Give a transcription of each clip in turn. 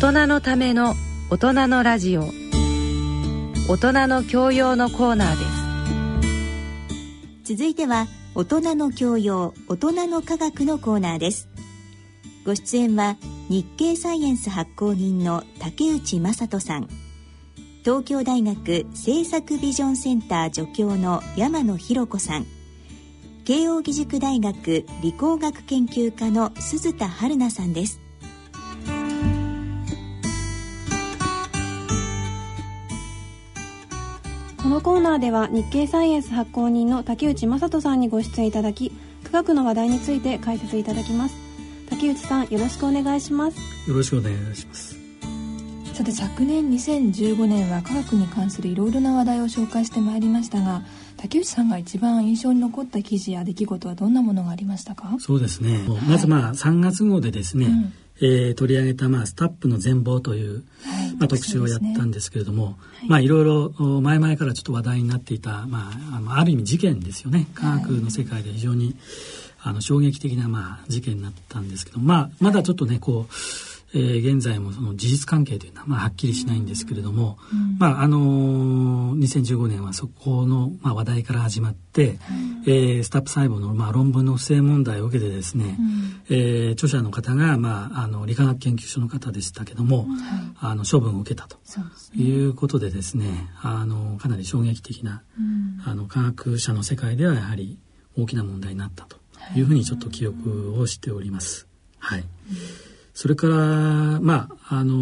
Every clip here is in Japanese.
大人のための大人のラジオ。大人の教養のコーナーです。続いては大人の教養大人の科学のコーナーです。ご出演は日経サイエンス発行人の竹内正人さん。東京大学政策ビジョンセンター助教の山野博子さん。慶應義塾大学理工学研究科の鈴田春奈さんです。このコーナーでは日経サイエンス発行人の竹内正人さんにご出演いただき科学の話題について解説いただきます。竹内さんよろしくお願いします。よろしくお願いします。さて昨年2015年は科学に関するいろいろな話題を紹介してまいりましたが竹内さんが一番印象に残った記事や出来事はどんなものがありましたか？そうですね、はい、まずまあ3月号でですね、うんえー、取り上げた、まあ、スタップの全貌という、はい、まあ、特集をやったんですけれども、ね。はい、まあ、いろいろ前々からちょっと話題になっていた、まあ、あのある意味事件ですよね。科学の世界で非常に、あの衝撃的な、まあ、事件になったんですけど、まあ、まだちょっとねこうえー、現在もその事実関係というのは、まあ、はっきりしないんですけれども、うん、まああのー、2015年はそこの、まあ、話題から始まって、うん、えー、スタップ細胞の、まあ、論文の不正問題を受けてですね、うん、えー、著者の方が、まあ、あの理化学研究所の方でしたけども、あの処分を受けたということでですねあのかなり衝撃的な、あの科学者の世界ではやはり大きな問題になったとい。うふうにちょっと記憶をしております。はい、それから、まあ、あの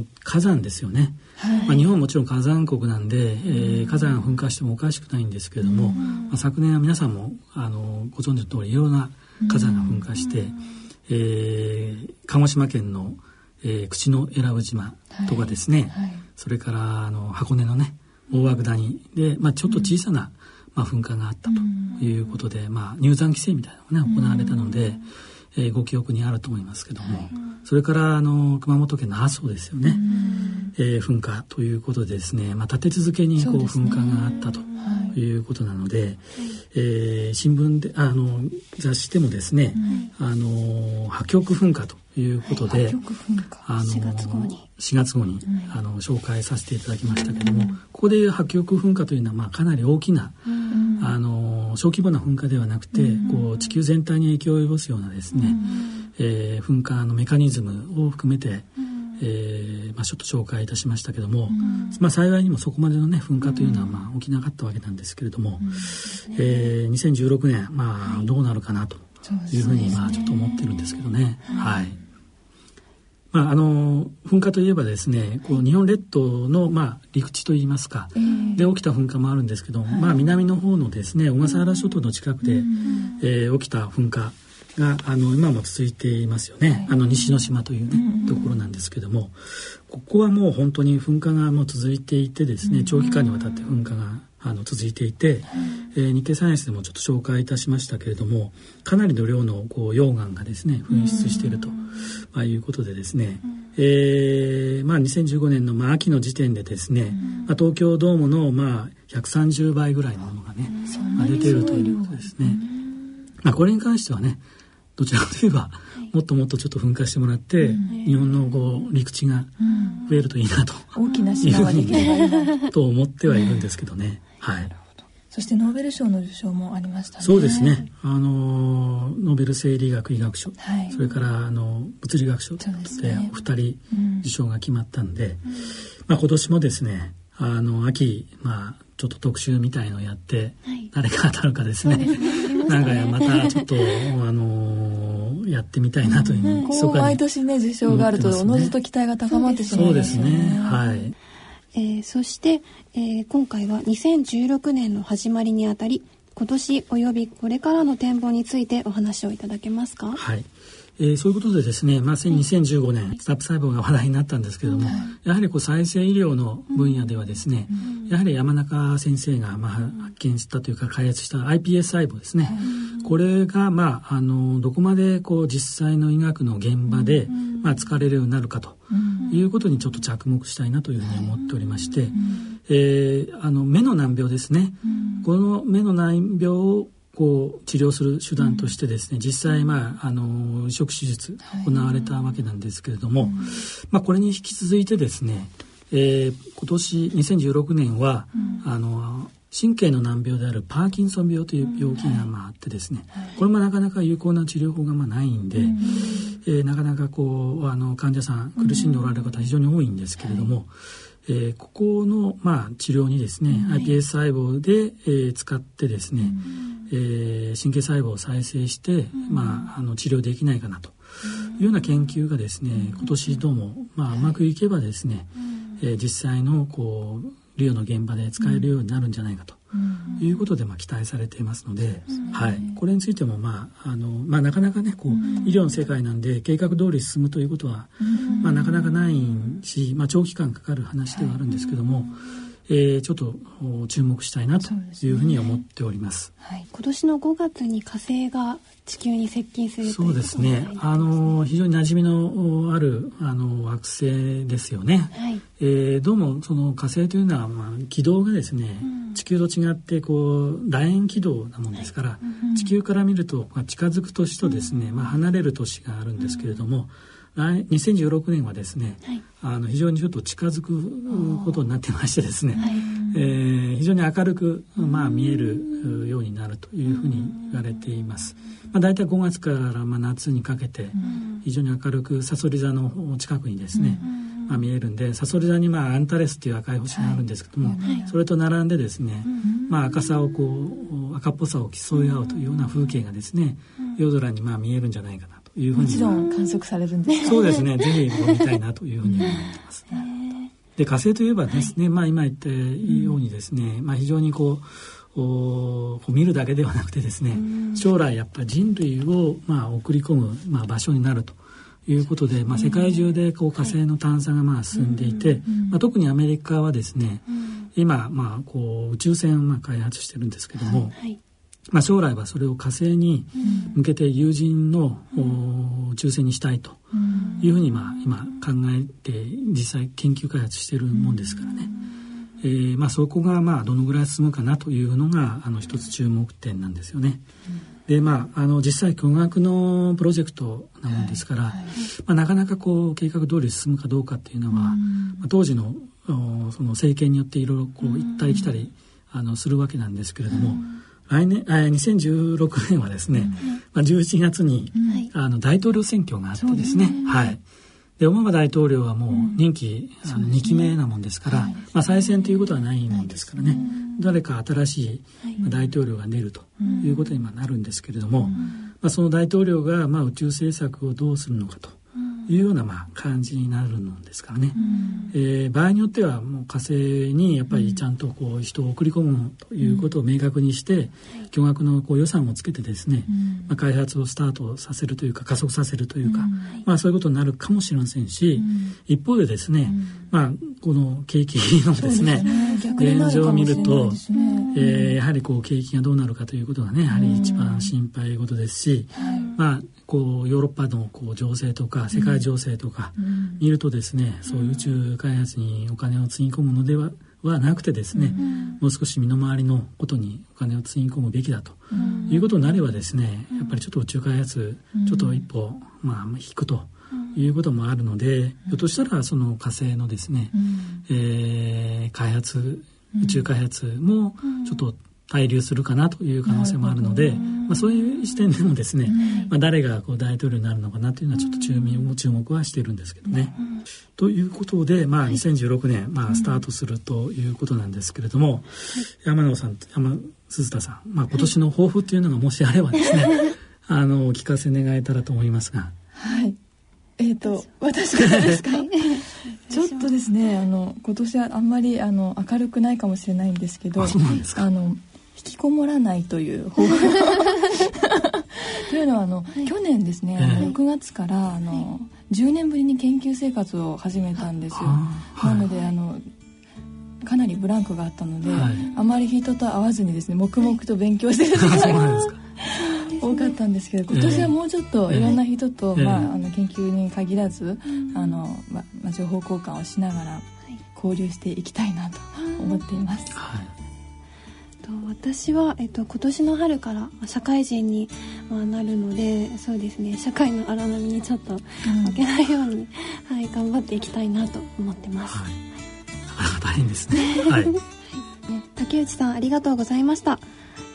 ー、火山ですよね。はい、まあ、日本はもちろん火山国なんで、えー、火山噴火してもおかしくないんですけれども、まあ、昨年は皆さんも、あのー、ご存知の通りいろんな火山が噴火して、えー、鹿児島県の、えー、口永良部島とかですね、はい。はい、それからあの箱根のね大涌谷で、まあ、ちょっと小さな、まあ、噴火があったということで、まあ、入山規制みたいなのがね行われたので、えー、ご記憶にあると思いますけども、はい、それからあの熊本県の阿蘇ですよね、えー、噴火ということでですね、まあ、立て続けにこう噴火があったとい。うことなので、はい、えー、新聞であの雑誌でもですね、あの破局噴火ということで、はい、あの4月号に ,4 月号に、あの紹介させていただきましたけども、ここで破局噴火というのは、まあ、かなり大きな、あの小規模な噴火ではなくて、こう地球全体に影響を及ぼすようなですね、えー、噴火のメカニズムを含めて、えーまあ、ちょっと紹介いたしましたけども、まあ、幸いにもそこまでの、ね、噴火というのは、まあ、起きなかったわけなんですけれども、うん。えー、2016年、まあ、どうなるかなとい。うふうに、まあ、ちょっと思ってるんですけどね。はい。まあ、あの噴火といえばですねこう日本列島の、まあ、陸地といいますか、えー、で起きた噴火もあるんですけど、はい、まあ、南の方のですね小笠原諸島の近くで、うん、えー、起きた噴火があの今も続いていますよね、はい、あの西之島というね、うん、ところなんですけどもここはもう本当に噴火がもう続いていてですね長期間にわたって噴火があの続いていて、えー、日経サイエンスでもちょっと紹介いたしましたけれどもかなりの量のこう溶岩がですね噴出していると、まあ、いうことでですね、えーまあ、2015年の、まあ、秋の時点でですね、まあ、東京ドームの、まあ、130倍ぐらいのものがね、まあ、出ているということですね。まあ、これに関してはねどちらかといえば、もっともっとちょっと噴火してもらって、日本のこう陸地が増えるといいなと、大きな島ができれば と思ってはいるんですけどね。はい。そしてノーベル賞の受賞もありましたね。そうですね。あのノーベル生理学医学賞、はい、それからあの物理学賞でお二人受賞が決まったんで、うん、まあ今年もですね、あの秋まあちょっと特集みたいのをやって、はい、誰が当たるかですね。なんかまたちょっとあのやってみたいなというふうに、うん、毎年ね受賞があるとおのずと期待が高まってしまいますね。そうですね。はい。えー、そして、えー、今回は2016年の始まりにあたり今年およびこれからの展望についてお話をいただけますか？はい。えー、そういうことでですね、まあ、2015年、スタップ細胞が話題になったんですけれども、やはりこう再生医療の分野ではですね、やはり山中先生がまあ発見したというか開発した iPS 細胞ですね、これがまああのどこまでこう実際の医学の現場でまあ使われるようになるかということにちょっと着目したいなというふうに思っておりまして、えー、あの目の難病ですね、この目の難病をこう治療する手段としてですね、うん、実際、まあ、あの移植手術行われたわけなんですけれども、はい、まあ、これに引き続いてですね、えー、今年2016年は、うん、あの神経の難病であるパーキンソン病という病気がまああってですね、はい、これもなかなか有効な治療法がまあないんで、うん、えー、なかなかこうあの患者さん苦しんでおられる方非常に多いんですけれども、はいえー、ここの、まあ、治療にですね、はい、iPS 細胞で、えー、使ってですね、うん、えー、神経細胞を再生して、うん、まあ、あの治療できないかなと。いうような研究がですね、今年どうも、まあ、うまくいけばですね、えー、実際のこう医療の現場で使えるようになるんじゃないかと。いうことでまあ期待されていますので、はい、これについても、まああのまあ、なかなかねこう、医療の世界なんで計画通り進むということは、まあ、なかなかないし、まあ、長期間かかる話ではあるんですけども、えー、ちょっと注目したいなというふうに思っております。すねはい、今年の5月に火星が地球に接近するそうですね。あの非常に馴染みのあるあの惑星ですよね。はい、えー、どうもその火星というのはまあ軌道がですね、うん、地球と違ってこう楕円軌道なもんですから、地球から見るとまあ近づく年とですね、うん、まあ離れる年があるんですけれども。2016年はですね、はい、あの非常にちょっと近づくことになってましてですね、はい、えー、非常に明るく、まあ、見えるようになるというふうに言われています。まあ、大体5月からまあ夏にかけて非常に明るくさそり座の近くにですね、まあ、見えるんでさそり座にまあアンタレスっていう赤い星があるんですけども、はい、それと並んでですね、まあ、赤さをこう赤っぽさを競い合うというような風景がですね夜空にまあ見えるんじゃないかないうふうにもちろん観測されるんで。すそうですねぜひ見たいなというふうに思ってます。で火星といえばですね、はい、まあ今言ったようにですね、まあ非常にこうお見るだけではなくてですね、将来やっぱり人類をまあ送り込むまあ場所になると。いうことで、まあ、世界中でこう火星の探査がまあ進んでいて、まあ、特にアメリカはですね、今まあこう宇宙船をまあ開発してるんですけども、まあ、将来はそれを火星に向けて友人の、宇宙船にしたいというふうにまあ今考えて実際研究開発してるもんですからね、えー、まあそこがまあどのぐらい進むかなというのがあの一つ注目点なんですよね。でまあ、あの実際巨額のプロジェクトなもんですから、まあ、なかなかこう計画通り進むかどうかっていうのは、まあ、当時のその政権によっていろいろこう行ったり来たりあのするわけなんですけれども、来年あ2016年はですね、まあ、11月に、あの大統領選挙があってですね、はい、でオバマ大統領はもう任期、うん、あの2期目なもんですから、はい、まあ、再選ということはないもんですからね、誰か新しい大統領が出るということに今なるんですけれども、まあ、その大統領がまあ宇宙政策をどうするのかと。いうようなまあ感じになるのですからね、うん、えー、場合によってはもう火星にやっぱりちゃんとこう人を送り込むということを明確にして、うん、巨額のこう予算をつけてですね、うん、まあ、開発をスタートさせるというか加速させるというか、まあ、そういうことになるかもしれませんし、一方でですね、まあ、この景気のですね、ね、現状を見ると、ね、えー、やはりこう景気がどうなるかということがねやはり一番心配事ですし、まあこうヨーロッパのこう情勢とか世界情勢とか見るとですね、そういう宇宙開発にお金をつぎ込むのでははなくてですね、もう少し身の回りのことにお金をつぎ込むべきだということになればですねやっぱりちょっと宇宙開発ちょっと一歩、まあ、引くと。いうこともあるので、ひょっとしたらその火星のですね、うん、えー、開発宇宙開発もちょっと滞留するかなという可能性もあるので、まあ、そういう視点でもですね、まあ、誰がこう大統領になるのかなというのはちょっと注目注目はしているんですけどね。ということで、まあ、2016年、まあ、スタートするということなんですけれども、山野さん山鈴田さん、まあ、今年の抱負っていうのがもしあればですね あのお聞かせ願えたらと思いますが。はいえっ、ー、と私からですか？ちょっとですねあの今年はあんまりあの明るくないかもしれないんですけどあの引きこもらないという方法。というのはあの、はい、去年ですね、えー、6月からあの、はい、10年ぶりに研究生活を始めたんですよ。なのであのかなりブランクがあったので、はい、あまり人と会わずにですね黙々と勉強してる時間が多かったんですけど今年はもうちょっといろんな人と、えー、まあ、あの研究に限らず、あのままあ、情報交換をしながら交流していきたいなと思っています。はい。と、私は、えっと、今年の春から社会人に、まあ、なるのでそうですね社会の荒波にちょっと負けないように、うん、はい、頑張っていきたいなと思ってます。はい、大変ですね。はい、はい、竹内さんありがとうございました。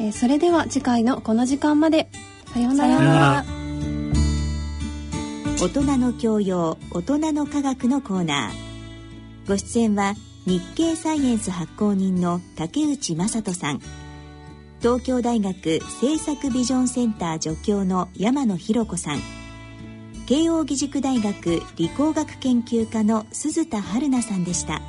えー、それでは次回のこの時間までさようなら。大人の教養大人の科学のコーナーご出演は日経サイエンス発行人の竹内正人さん東京大学政策ビジョンセンター助教の山野博子さん慶應義塾大学理工学研究科の鈴田春奈さんでした。